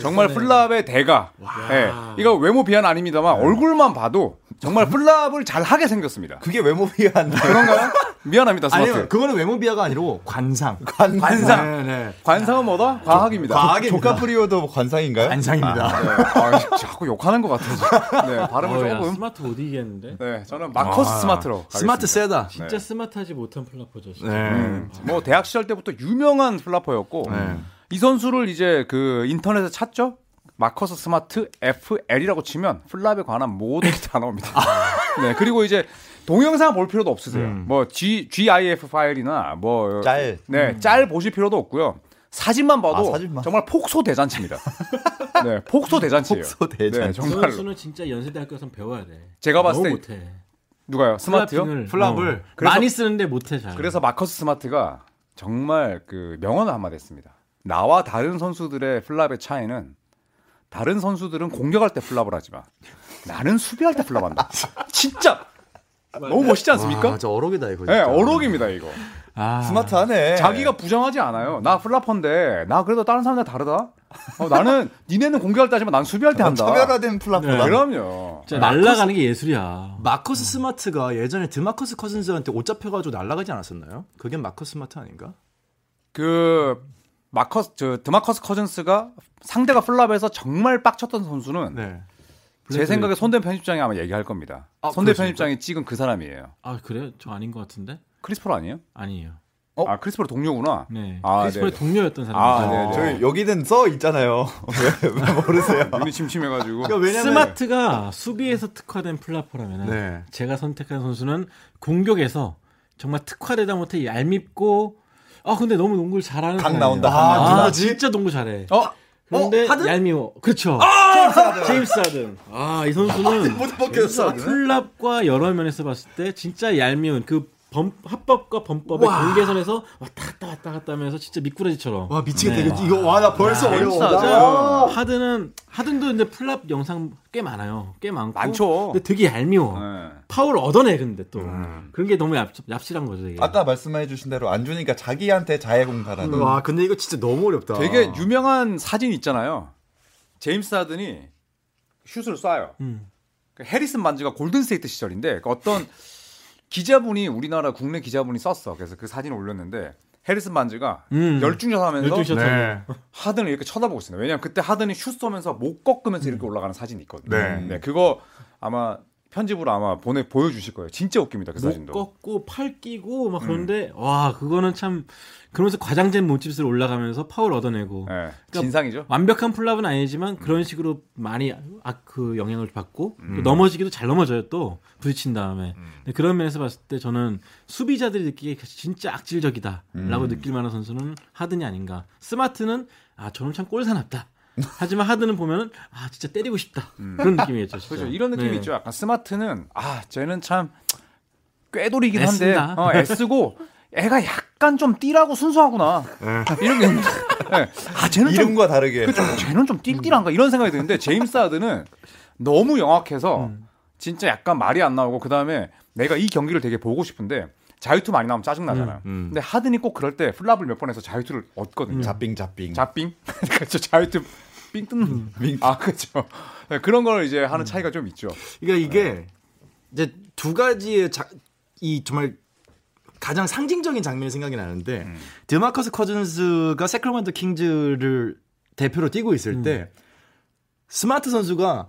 정말 flop의 대가. 네. 이거 외모 비하는 아닙니다만 얼굴만 봐도 정말 flop을 잘 하게 생겼습니다. 그게 외모 비하인데. 그런가요? 미안합니다, 스마트. 아니요 그거는 외모 비하가 아니고 관상. 관상. 네, 네. 관상은 뭐다? 과학입니다. 과학입니다. 조카프리오도 관상인가요? 관상입니다. 네. 아, 자꾸 욕하는 것 같아요. 네, 발음을 어, 야, 조금. 스마트 못 이기겠는데. 네, 저는 마커스 스마트로. 스마트 세다. 진짜 스마트하지 못한 flopper죠. 진짜. 네. 음, 뭐 대학 시절 때부터 유명한 flopper였고 네. 이 선수를 이제 그 인터넷에 찾죠. 마커스 스마트 FL이라고 치면 flop에 관한 모든 *laughs* 게다 나옵니다. 네 그리고 이제 동영상 볼 필요도 없으세요. 뭐 G GIF 파일이나 뭐 짤. 네, 짤 보실 필요도 없고요. 사진만 봐도 아, 사진만. 정말 폭소 대잔치입니다. *laughs* 네, 폭소 대잔치예요. 폭소 대잔치. 네, 그 정말로. 선수는 진짜 연세대학교에서 배워야 돼. 제가 봤을 때 못해. 누가요? 스마트요? flopping을, flop을. 어, 그래서- 많이 쓰는데 못해 잘. 그래서 마커스 스마트가 정말 그 명언을 한마디 했습니다. 나와 다른 선수들의 flop의 차이는 다른 선수들은 공격할 때 flop을 하지만 나는 수비할 때 flop한다. *laughs* 진짜 너무 멋있지 않습니까? 와, 아, 저 어록이다 이거. 네, 진짜. 어록입니다 이거. 아, 스마트하네. 자기가 부정하지 않아요. 나 flopper인데 나 그래도 다른 사람들 다르다. 어, 나는 *laughs* 니네는 공격할 때 하지만 난 수비할 때 한다. 차별화된 플랫폼. 그럼요. 진짜 날라가는 게 예술이야. 마커스 스마트가 예전에 드마커스 커즌스한테 옷 잡혀가지고 날아가지 않았었나요? 그게 마커스 스마트 아닌가? 그 마커스 저 드마커스 커즌스가 상대가 flop에서 정말 빡쳤던 선수는 네. 제 생각에 손대 편집장이 아마 얘기할 겁니다. 아, 손대 그렇습니까? 편집장이 찍은 그 사람이에요. 아 그래요? 저 아닌 것 같은데? 크리스 폴 아니에요? 아니에요. 어? 아 크리스 폴 동료구나. 네. 아, 크리스 폴의 네네. 동료였던 아, 사람이죠. 네네. 저희 여기는 써 있잖아요. *laughs* 왜, 왜 모르세요? 눈이 침침해가지고. 그러니까 왜냐면 스마트가 수비에서 특화된 flopper라면 네. 제가 선택한 선수는 공격에서 정말 특화되다 못해 얄밉고 아 근데 너무 농구를 잘하는 각 사람이에요. 나온다, 각 아, 나온다. 진짜 농구 잘해. 어? 그런데 어, 하든? 얄미워. 그렇죠. 제임스 하든. 아, 이 선수는 *laughs* 벗겼어. 플랍과 여러 면에서 봤을 때 진짜 얄미운 그 범, 합법과 범법의 와. 경계선에서 왔다 갔다 왔다 갔다 하면서 진짜 미꾸라지처럼. 와 미치겠다. 네. 이거, 와 나 벌써 어려워. 재밌어, 나- 진짜. 하든은 하든도 근데 플랍 영상 꽤 많아요. 꽤 많고. 많죠. 근데 되게 얄미워. 네. 파울을 얻어내 근데 또 음. 그런 게 너무 얍, 얍실한 거죠. 이게. 아까 말씀해주신 대로 안 주니까 자기한테 자해공사라는. 와 근데 이거 진짜 너무 어렵다. 되게 유명한 사진 있잖아요. 제임스 하든이 슛을 쏴요. 음. 그 해리슨 반즈가 골든스테이트 시절인데 그 어떤 기자분이 우리나라 국내 기자분이 썼어. 그래서 그 사진을 올렸는데 해리슨 반즈가 음. 열중샷 하면서 열중샷 네. 하든을 이렇게 쳐다보고 있어요. 왜냐면 그때 하든이 슛 쏘면서 목 꺾으면서 이렇게 올라가는 사진이 있거든요. 네. 그거 아마 편집으로 아마 보내 보여주실 거예요. 진짜 웃깁니다. 그목 사진도. 꺾고 팔 끼고 막 그런데 와 그거는 참 그러면서 과장된 몸짓을 올라가면서 파울 얻어내고. 네, 그러니까 진상이죠. 완벽한 플랍은 아니지만 그런 식으로 많이 아, 그 영향을 받고 또 넘어지기도 잘 넘어져요 또. 부딪힌 다음에. 근데 그런 면에서 봤을 때 저는 수비자들이 느끼기에 진짜 악질적이다라고 느낄 만한 선수는 하든이 아닌가. 스마트는 아 저는 참 꼴사납다 하지만 하든은 보면은 아 진짜 때리고 싶다 그런 느낌이겠죠 진짜. 그렇죠. 이런 느낌이 네. 있죠. 약간 스마트는 아 쟤는 참 꾀돌이긴 한데 애쓴다. 어, 애쓰고 애가 약간 좀 띠라고 순수하구나. 이런 게 있는데 네. 아 쟤는 좀 이름과 다르게. 그쵸, 쟤는 좀 띨띨한가 이런 생각이 드는데 제임스 하든은 너무 영악해서 진짜 약간 말이 안 나오고 그 다음에 내가 이 경기를 되게 보고 싶은데 자유투 많이 나오면 짜증 나잖아요. 음. 근데 하든이 꼭 그럴 때 플랍을 몇 번 해서 자유투를 얻거든요. 자빙 자빙. 자빙? 그렇죠. 자유투 삥 뜯는. 아, 그렇죠. 네, 그런 걸 이제 하는 차이가 좀 있죠. 그러니까 이게 이제 두 가지의 자, 이 정말 가장 상징적인 장면이 생각이 나는데 드마커스 커즌스가 새크라멘토 킹즈를 대표로 뛰고 있을 때 스마트 선수가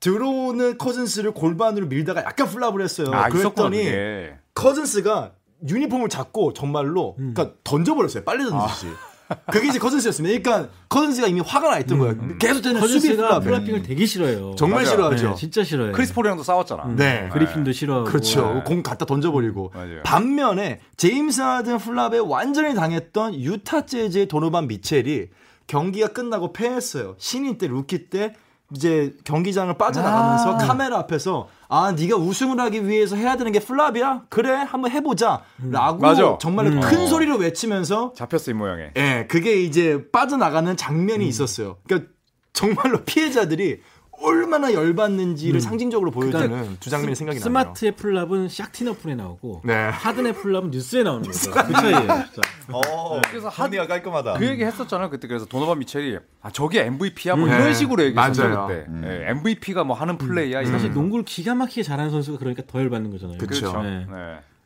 들어오는 커즌스를 골반으로 밀다가 약간 flop을 했어요. 아, 있었구나, 그랬더니 그게. 커즌스가 유니폼을 잡고 정말로 그러니까 던져버렸어요. 빨리 던지듯이. 그게 이제 커즌스였습니다. 그러니까 커즌스가 이미 화가 나 있던 거예요. 계속 되는 수비 커즌스가 flop. flopping을 되게 싫어해요. 정말 맞아요. 싫어하죠. 네, 진짜 싫어해요. 크리스 폴이랑도 싸웠잖아. 네. 그리핀도 싫어하고. 그렇죠. 네. 공 갖다 던져버리고. 맞아요. 반면에 제임스 하든 flop에 완전히 당했던 유타 재즈의 도노반 미첼이 경기가 끝나고 패했어요. 신인 때 루키 때 이제 경기장을 빠져나가면서 카메라 앞에서 아 네가 우승을 하기 위해서 해야 되는 게 flop이야? 그래 한번 해보자라고 맞아. 정말 큰 소리로 외치면서 잡혔어, 이 모양에. 예 그게 이제 빠져나가는 장면이 있었어요. 그러니까 정말로 피해자들이 얼마나 열받는지를 상징적으로 보여주는 그러니까 두 장면이 생각이 나네요. 스마트의 플랍은 샥티너풀에 나오고 네. 하든의 플랍은 뉴스에 나오는 거죠. 그 차이예요. 진짜. 어, 그래서 정리가 깔끔하다. 그 얘기 했었잖아요. 그때 그래서 도노반 미첼이 아, 저게 MVP야? 뭐 음. 이런 네. 식으로 얘기했었죠, 맞아요. 그때. 예, MVP가 뭐 하는 플레이야. 이런 사실. 농구를 기가 막히게 잘하는 선수가 그러니까 더 열받는 거잖아요. 그쵸. 그렇죠. 네.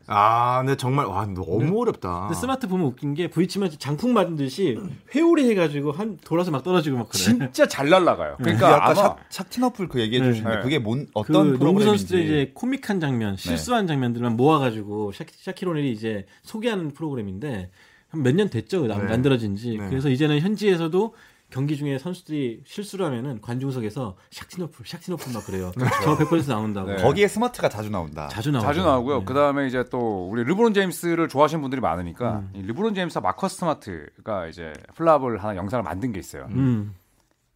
네. 아, 근데 정말 와 너무 어렵다. 근데 스마트 보면 웃긴 게 부딪히면 장풍 맞은 듯이 회오리 해가지고 한 돌아서 막 떨어지고 막 그래. 진짜 잘 날라가요. 그러니까 그러니까 아까 아마 샥, Shaqtin' a Fool 그 얘기해 네. 주신데 네. 그게 뭔그 어떤 농구 프로그램인지. 선수들의 이제 코믹한 장면, 실수한 장면들만 모아가지고 샤, 샤킬 오닐이 이제 소개하는 프로그램인데 한 몇 년 됐죠 나- 네. 만들어진지. 네. 그래서 이제는 현지에서도 경기 중에 선수들이 실수를 하면은 관중석에서 샥티노풀, 샥티노풀 막 그래요. 저 100% 나온다고. 네. 거기에 스마트가 자주 나온다. 자주 나오죠. 자주 나오고요. 네. 그 다음에 이제 또 우리 르브론 제임스를 좋아하시는 분들이 많으니까 음. 이 르브론 제임스와 마커스 스마트가 이제 flop을 하나 영상을 만든 게 있어요. 음.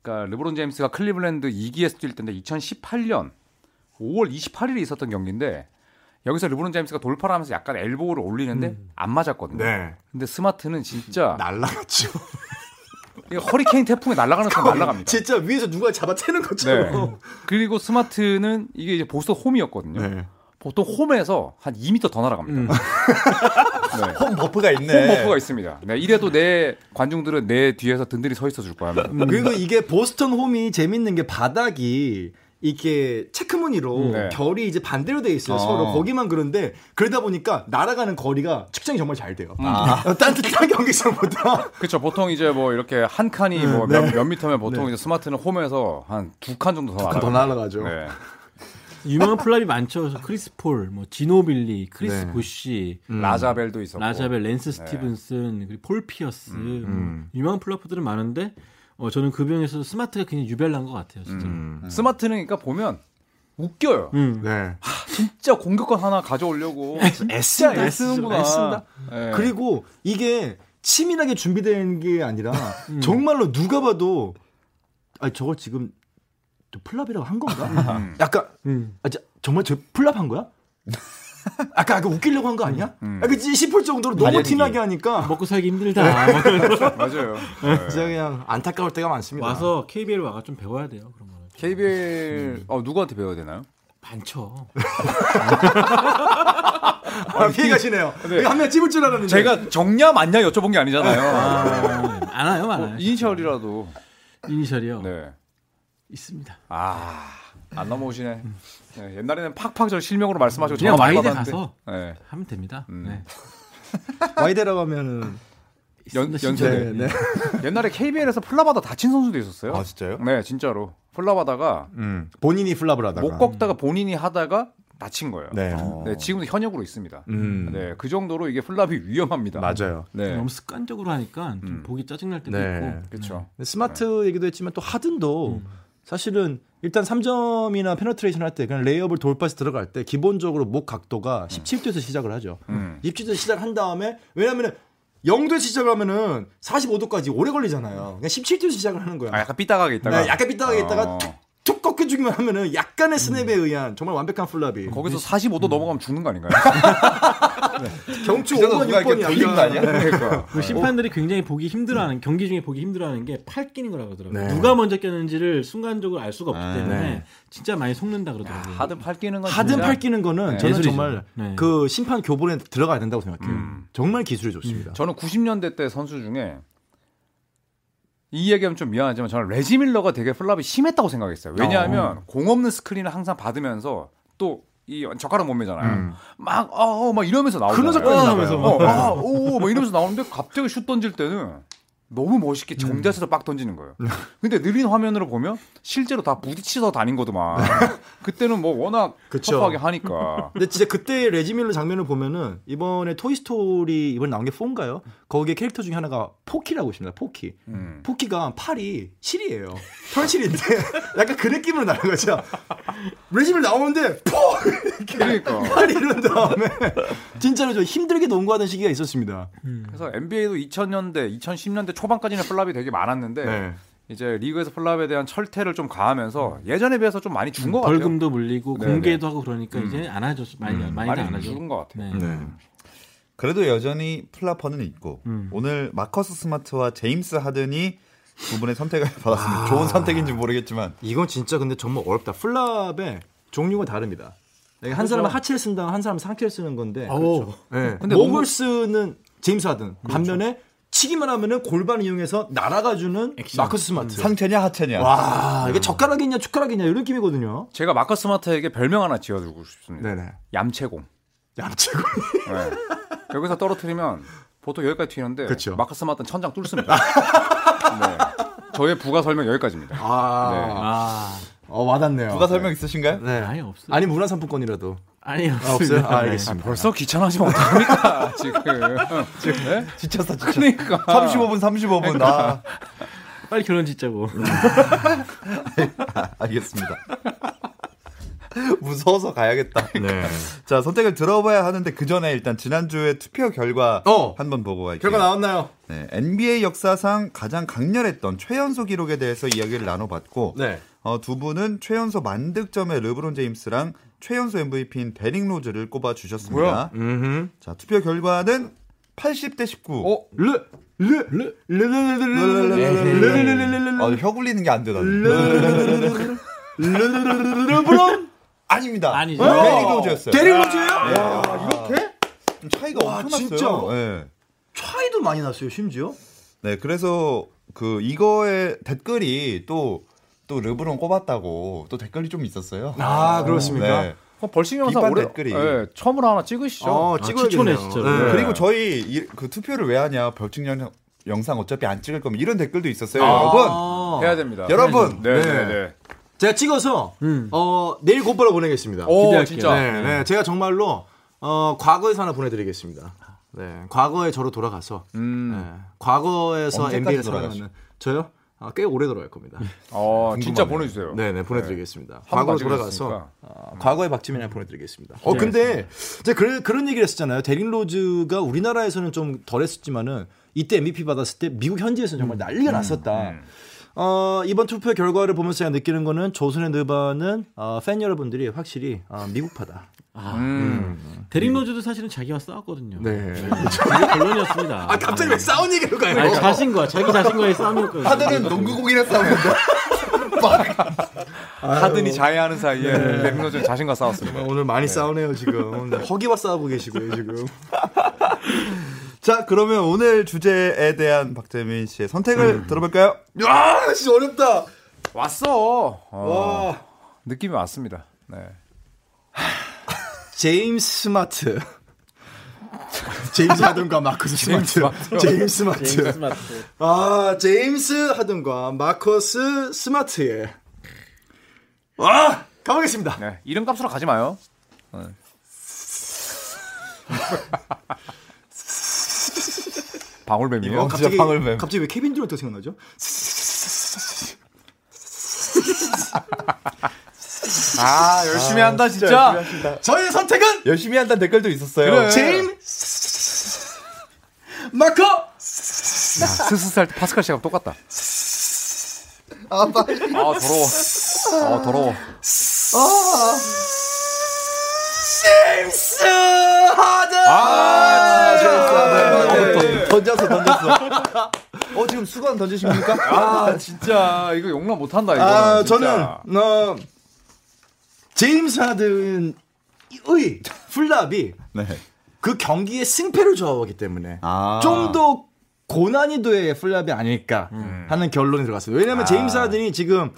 그러니까 르브론 제임스가 클리블랜드 2기에서 뛸 때인데 2018년 5월 28일에 있었던 경기인데 여기서 르브론 제임스가 돌파를 하면서 약간 elbow를 올리는데 안 맞았거든요. 네. 근데 스마트는 진짜 *laughs* 날라갔죠. 허리케인 태풍에 날아가는 건 날아갑니다. 진짜 위에서 누가 잡아채는 것처럼. 네. 그리고 스마트는 이게 이제 보스턴 홈이었거든요. 네. 보통 홈에서 한 2m 더 날아갑니다. *laughs* 네. 홈 버프가 있네. 홈 버프가 있습니다. 네, 이래도 내 관중들은 내 뒤에서 든든히 서 있어 줄 거야. 합니다. 그리고 이게 보스턴 홈이 재밌는 게 바닥이 이게 체크무늬로 네. 결이 이제 반대로 돼 있어요. 어. 서로 거기만 그런데 그러다 보니까 날아가는 거리가 측정이 정말 잘 돼요. 음. 아. *laughs* 딴 경기장보다 그렇죠. 보통 이제 뭐 이렇게 한 칸이 뭐몇몇 미터면 보통 이제 스마트는 홈에서 한 두 칸 정도 더 네. 더 날아가. 날아가죠. 네. 유명한 flop이 많죠. 그래서 크리스 폴, 뭐 지노빌리, 크리스 네. 보쉬, 라자 벨도 있었고. 라자 벨, 랜스 스티븐슨, 그리고 폴 피어스 뭐 유명한 flopper들은 많은데 어, 저는 그 중에서 스마트가 굉장히 유별난 것 같아요. 진짜. 음. 스마트는 그러니까 보면 웃겨요. 음. 네. 진짜 공격권 하나 가져오려고 *laughs* 애쓴다, 애쓰는구나. 애쓴다. 네. 그리고 이게 치밀하게 준비된 게 아니라 *laughs* 음. 정말로 누가 봐도 아 저걸 지금 저 플랍이라고 한 건가? 음. 약간 음. 아, 저, 정말 저 플랍 한 거야? *laughs* *laughs* 아까 아까 웃기려고 한 거 아니야? 음. 약간 싶을 정도로 너무. 티나게 하니까 *laughs* 먹고 살기 힘들다. 뭐 *laughs* 맞아요. 네. 진짜 그냥 안타까울 때가 많습니다. 와서 KBL 와가 좀 배워야 돼요. 그런 거는. KBL 어 누구한테 배워야 되나요? 많죠. 아, 피해가시네요. 한명 찝을 줄 알았는데. 제가 정냐 맞냐 여쭤본 게 아니잖아요. 아, 많아요, 많아요. 이니셜이라도. 이니셜이요. 네. 있습니다. 아, 안 넘어오시네. 네, 옛날에는 팍팍 저 실명으로 말씀하시고 그냥 받았는데. 가서 네. 하면 됩니다. 음. 네. Y대라고 *laughs* 하면은 연, 연세대. 네, 네. 옛날에 KBL에서 flop하다 다친 선수도 있었어요. 아 진짜요? 네, 진짜로. flop하다가 음, 본인이 flop을 하다가 못 꺾다가 본인이 하다가 다친 거예요. 네. 네, 지금도 현역으로 있습니다. 음. 네, 그 정도로 이게 flop이 위험합니다. 맞아요. 네. 너무 습관적으로 하니까 좀 음. 보기 짜증날 때도 네. 있고. 그렇죠. 스마트 얘기도 했지만 또 하든도 사실은 일단 3점이나 penetration 할 때 그냥 레이업을 돌파해서 들어갈 때 기본적으로 목 각도가 17도에서 시작을 하죠. 음. 17도에서 시작한 다음에 왜냐면은 0도에서 시작을 하면은 45도까지 오래 걸리잖아요. 그냥 17도에서 시작을 하는 거야. 아, 약간 삐딱하게 있다가. 네, 약간 삐딱하게 있다가 어. 툭 툭 꺾여주기만 하면은 약간의 스냅에 의한 정말 완벽한 플랍이. 거기서 45도 넘어가면 죽는 거 아닌가요? *laughs* 경추 그 정도 5번, 누가 이렇게 6번이 돌린 거 아니야? 그러니까. 그 심판들이 굉장히 보기 힘들어하는 경기 중에 보기 힘들어하는 게 팔 끼는 거라고 그러더라고요. 네. 누가 먼저 꼈는지를 순간적으로 알 수가 없기 아, 때문에 네. 진짜 많이 속는다 그러더라고요. 하든 팔 끼는 건 하든 진짜 팔 끼는 거는 네, 저는 예술이죠. 정말 네. 그 심판 교본에 들어가야 된다고 생각해요. 음. 정말 기술이 좋습니다. 저는 90년대 때 선수 중에 이 얘기하면 좀 미안하지만 저는 레지 밀러가 되게 플랍이 심했다고 생각했어요. 왜냐하면 공 없는 스크린을 항상 받으면서 또 이 젓가락 몸매잖아요. 막, 어, 어, 막 이러면서 나오잖아요. 그런 어, 나와요. 어, 아, 오, 막 이러면서 나오는데 갑자기 슛 던질 때는 너무 멋있게 정자세로 빡 던지는 거예요. 근데 느린 화면으로 보면 실제로 다 부딪히서 다닌 거더만. *laughs* 그때는 뭐 워낙 그쵸. 터프하게 하니까. *laughs* 근데 진짜 그때 레지 밀러 장면을 보면은 이번에 토이스토리 이번 나온 게 4인가요? 거기에 캐릭터 중에 하나가 포키라고 있습니다. 포키. 음. 포키가 팔이 실이에요. 털실인데 *laughs* 약간 그 느낌으로 나는 거죠. 레지밀 나오는데 포 이렇게 그러니까. 팔이 이런 다음에 진짜로 좀 힘들게 농구하던 시기가 있었습니다. 그래서 NBA도 2000년대, 2010년대 초반까지는 flop이 되게 많았는데 네. 이제 리그에서 flop에 대한 철퇴를 좀 가하면서 예전에 비해서 좀 많이 준것 같아요. 벌금도 물리고 네네. 공개도 하고 그러니까 이제 안 하죠. 많이 많이 안 하죠. 줄은 것 같아요. 네. 네. 그래도 여전히 flopper는 있고 음. 오늘 마커스 스마트와 제임스 하든이 두 분의 선택을 *laughs* 받았습니다. 좋은 선택인지 모르겠지만 이건 진짜 근데 정말 어렵다. flop의 종류가 다릅니다. 한 사람은 하체를 쓴다, 한 사람은 상체를 쓰는 건데. 오. 네. 근데 너무- 쓰는 제임스 하든 반면에 치기만 하면은 골반 이용해서 날아가주는 마커스 스마트. 상체냐 하체냐. 와 이게 젓가락이냐 숟가락이냐 이런 느낌이거든요. 제가 마커스 스마트에게 별명 하나 지어주고 싶습니다. 네네. 얌체공. 얌체고. 네. 여기서 떨어뜨리면 보통 여기까지 튀는데 그쵸. 마커스 스마트는 천장 뚫습니다. *laughs* 네. 저의 부가 설명 여기까지입니다. 아, 네. 아, 어 와닿네요. 부가 설명 있으신가요? 네. 아예 없어요. 아니 문화상품권이라도. 아니 아, 없어요? 없어요. 아, 알겠습니다. 벌써 귀찮아지면 어떡합니까 *laughs* 지금. 지금 네? 지쳤어 지쳤어. 그러니까. 35분 35분. 아, *laughs* 빨리 결혼 짓자고. 아, *laughs* 알겠습니다. 무서워서 가야겠다. 네. 자 선택을 들어봐야 하는데 그 전에 일단 지난주에 투표 결과 어. 한번 보고 갈게요. 결과 나왔나요? 네, NBA 역사상 가장 강렬했던 최연소 기록에 대해서 이야기를 나눠봤고 네. 어, 두 분은 최연소 만득점의 르브론 제임스랑 최연소 MVP인 데릭 로즈를 꼽아 주셨습니다. 음. 자 투표 결과는 80대 19. 어? 르, 르, 르, 르, 르, 르, 르, 르, 르, 르, 르, 르, 르, 르, 아, 혀 굴리는 게안 돼, 나는. 르브론? 아닙니다. 아니죠. 데릭 로즈였어요. 데릭 로즈예요? 네. 와, 이렇게? 좀 차이가 와, 엄청 진짜? 났어요. 네. 차이도 많이 났어요, 심지어. 네, 그래서 그 이거의 댓글이 또, 또 르브론 꼽았다고 또 댓글이 좀 있었어요. 아, 그렇습니까? 네. 그럼 벌칙 영상 올해 댓글이. 예, 처음으로 하나 찍으시죠. 어, 아, 찍어야겠네요. 진짜로. 네. 그리고 저희 이, 그 투표를 왜 하냐 벌칙 영상, 영상 어차피 안 찍을 거면 이런 댓글도 있었어요 아. 여러분 해야 됩니다. 여러분 네, 네. 네, 네. 제가 찍어서 음. 어, 내일 곧바로 보내겠습니다. 오, 기대할게요. 진짜. 네, 네, 제가 정말로 어, 과거에서 하나 보내드리겠습니다. 네, 과거에 저로 돌아가서 음. 네, 과거에서 NBA를? 살아가는 저요? 아, 꽤 오래 돌아갈 겁니다. 어, 진짜 궁금하네요. 보내주세요. 네, 네, 보내드리겠습니다. 한 과거로 번도 안 돌아가서 찍으셨으니까. 어, 과거의 박지민을 보내드리겠습니다. 어, 근데 제가 그런 그런 얘기를 했었잖아요. 데릭 로즈가 우리나라에서는 좀 덜했었지만은 이때 MVP 받았을 때 미국 현지에서는 정말 난리가 났었다. 어, 이번 투표 결과를 보면서 제가 느끼는 거는 조선의 느바는 어, 팬 여러분들이 확실히 어, 미국파다. 아, 음. 데릭 로즈도 사실은 자기와 싸웠거든요. 네. 이게 결론이었습니다. 아 갑자기 왜 싸운 얘기로 가요? 아니, 자신과 자기 자신과의 싸움이었거든요. 하든은 농구공이랑 싸우는데 *laughs* 하든이 자해하는 사이에 백노전 자신과 싸웠습니다. 오늘 많이 싸우네요 지금. *laughs* 허기와 싸우고 계시고요 지금. 자 그러면 오늘 주제에 대한 박재민 씨의 선택을 들어볼까요? 야, 진짜 어렵다. 왔어. 어, 와. 느낌이 왔습니다. 네. 제임스 스마트. *laughs* 제임스 하든과 마커스 스마트. 제임스 스마트. 제임스 스마트. 아, 제임스 하든과 마커스 스마트의. 와, 가보겠습니다. 네. 이름값으로 가지 마요. *laughs* 방울뱀이요. 어, 갑자기, 방울뱀. 갑자기 왜 케빈 듀란트가 생각나죠? *laughs* 아 열심히 한다 진짜. 저의 선택은 열심히 한다는 댓글도 있었어요. 그래. 제임스 마커 스스살 때 파스칼 씨하고 똑같다. 아 빨리. 아 더러워. 아 더러워. 제임스 하든. 아 아, 네. 던졌어 던졌어. 어 지금 수건 던지십니까? 아 진짜 이거 용납 못한다 이거. 아, 진짜. 저는 어, 제임스 하든의 플랍이 네. 그 경기의 승패를 좌우하기 때문에 아. 좀더 고난이도의 플랍이 아닐까 하는 결론이 들어갔어요. 왜냐하면 제임스 하든이 지금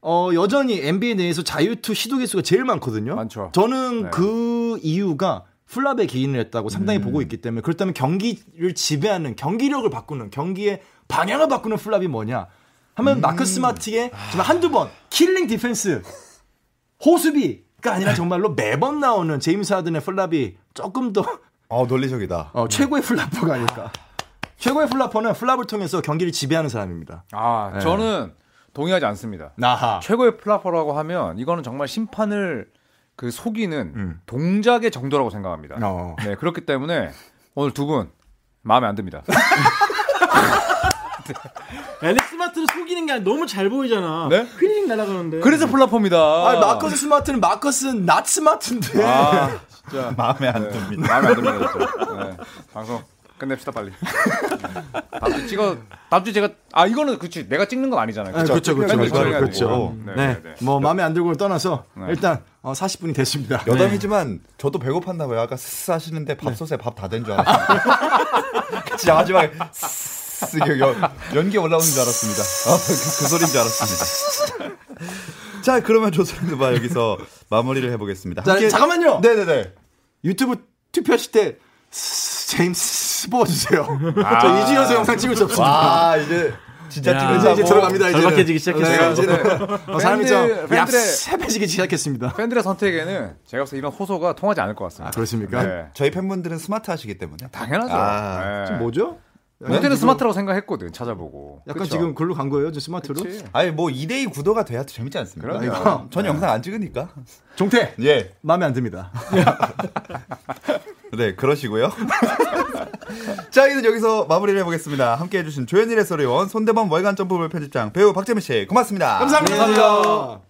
어, 여전히 NBA 내에서 자유투 시도 개수가 제일 많거든요. 많죠. 저는 네. 그 이유가 플랍에 기인을 했다고 상당히 보고 있기 때문에 그렇다면 경기를 지배하는 경기력을 바꾸는 경기의 방향을 바꾸는 flop이 뭐냐 하면 마커스 스마트의 정말 한두 번 killing defense 호수비가 아니라 정말로 매번 나오는 제임스 하든의 flop이 조금 더 어 논리적이다. 어, 최고의 flopper가 아닐까. 최고의 flopper는 flop을 통해서 경기를 지배하는 사람입니다. 아 네. 저는 동의하지 않습니다. 나하. 최고의 flopper라고 하면 이거는 정말 심판을 그 속이는 음. 동작의 정도라고 생각합니다. 어. 네 그렇기 때문에 오늘 두 분 마음에 안 듭니다. *laughs* *laughs* 앨릭 스마트를 속이는 게 아니라 너무 잘 보이잖아. 네? 휘링 날아가는데. 그래서 flopper입니다. 아, 마커스 스마트는 마커스는 not smart인데. 아, 진짜 *laughs* 마음에 안 네, 듭니다. 마음에 안 듭니다. 진짜. 네, 방송 끝냅시다 빨리. *laughs* 다음 주 찍어 다음 주 제가 아 이거는 그치 내가 찍는 건 아니잖아요. 아, 그렇죠, 그렇죠, 그렇죠, 그렇죠. 네, 네, 네, 네. 뭐 마음에 안 들고를 떠나서 네. 일단 어, 40분이 됐습니다. 여담이지만 저도 배고팠나 봐요. 아까 스스 하시는데 밥솥에 밥 다 된 줄 알았어요. 진짜 마지막에 연, 연기 올라오는 줄 알았습니다. 아, 그, 그 소리인 줄 알았습니다. 자, 그러면 조선느바 여기서 마무리를 해보겠습니다. 자, 잠깐만요. 네네네. 유튜브 투표하실 때 스- 제임스 뽑아주세요. 저 이주연서 영상 찍을 수 없습니다. 와, 이제 진짜 야. 찍는다고. 이제, 들어갑니다. 이제 절박해지기 시작했어요. 네, 어, 사람이 좀 얍삽해지기 시작했습니다. 팬들의 선택에는 제가 봤을 때 이런 호소가 통하지 않을 것 같습니다. 아, 그렇습니까? 네. 저희 팬분들은 스마트 하시기 때문에. 당연하죠. 아, 네. 지금 뭐죠? 그때는 스마트라고 생각했거든 찾아보고. 약간 그쵸? 지금 글로 간 거예요, 저 스마트로? 그치. 아니, 뭐 2대2 구도가 돼야 재밌지 않습니까? 그럼요. 전 영상 안 찍으니까. 종태 예. 마음에 안 듭니다. *laughs* 네, 그러시고요. *laughs* 자, 이제 여기서 마무리를 해보겠습니다. 함께 해 주신 조현일의 소리원, 손대범 월간 점프볼 편집장, 배우 박재민 씨, 고맙습니다. 감사합니다.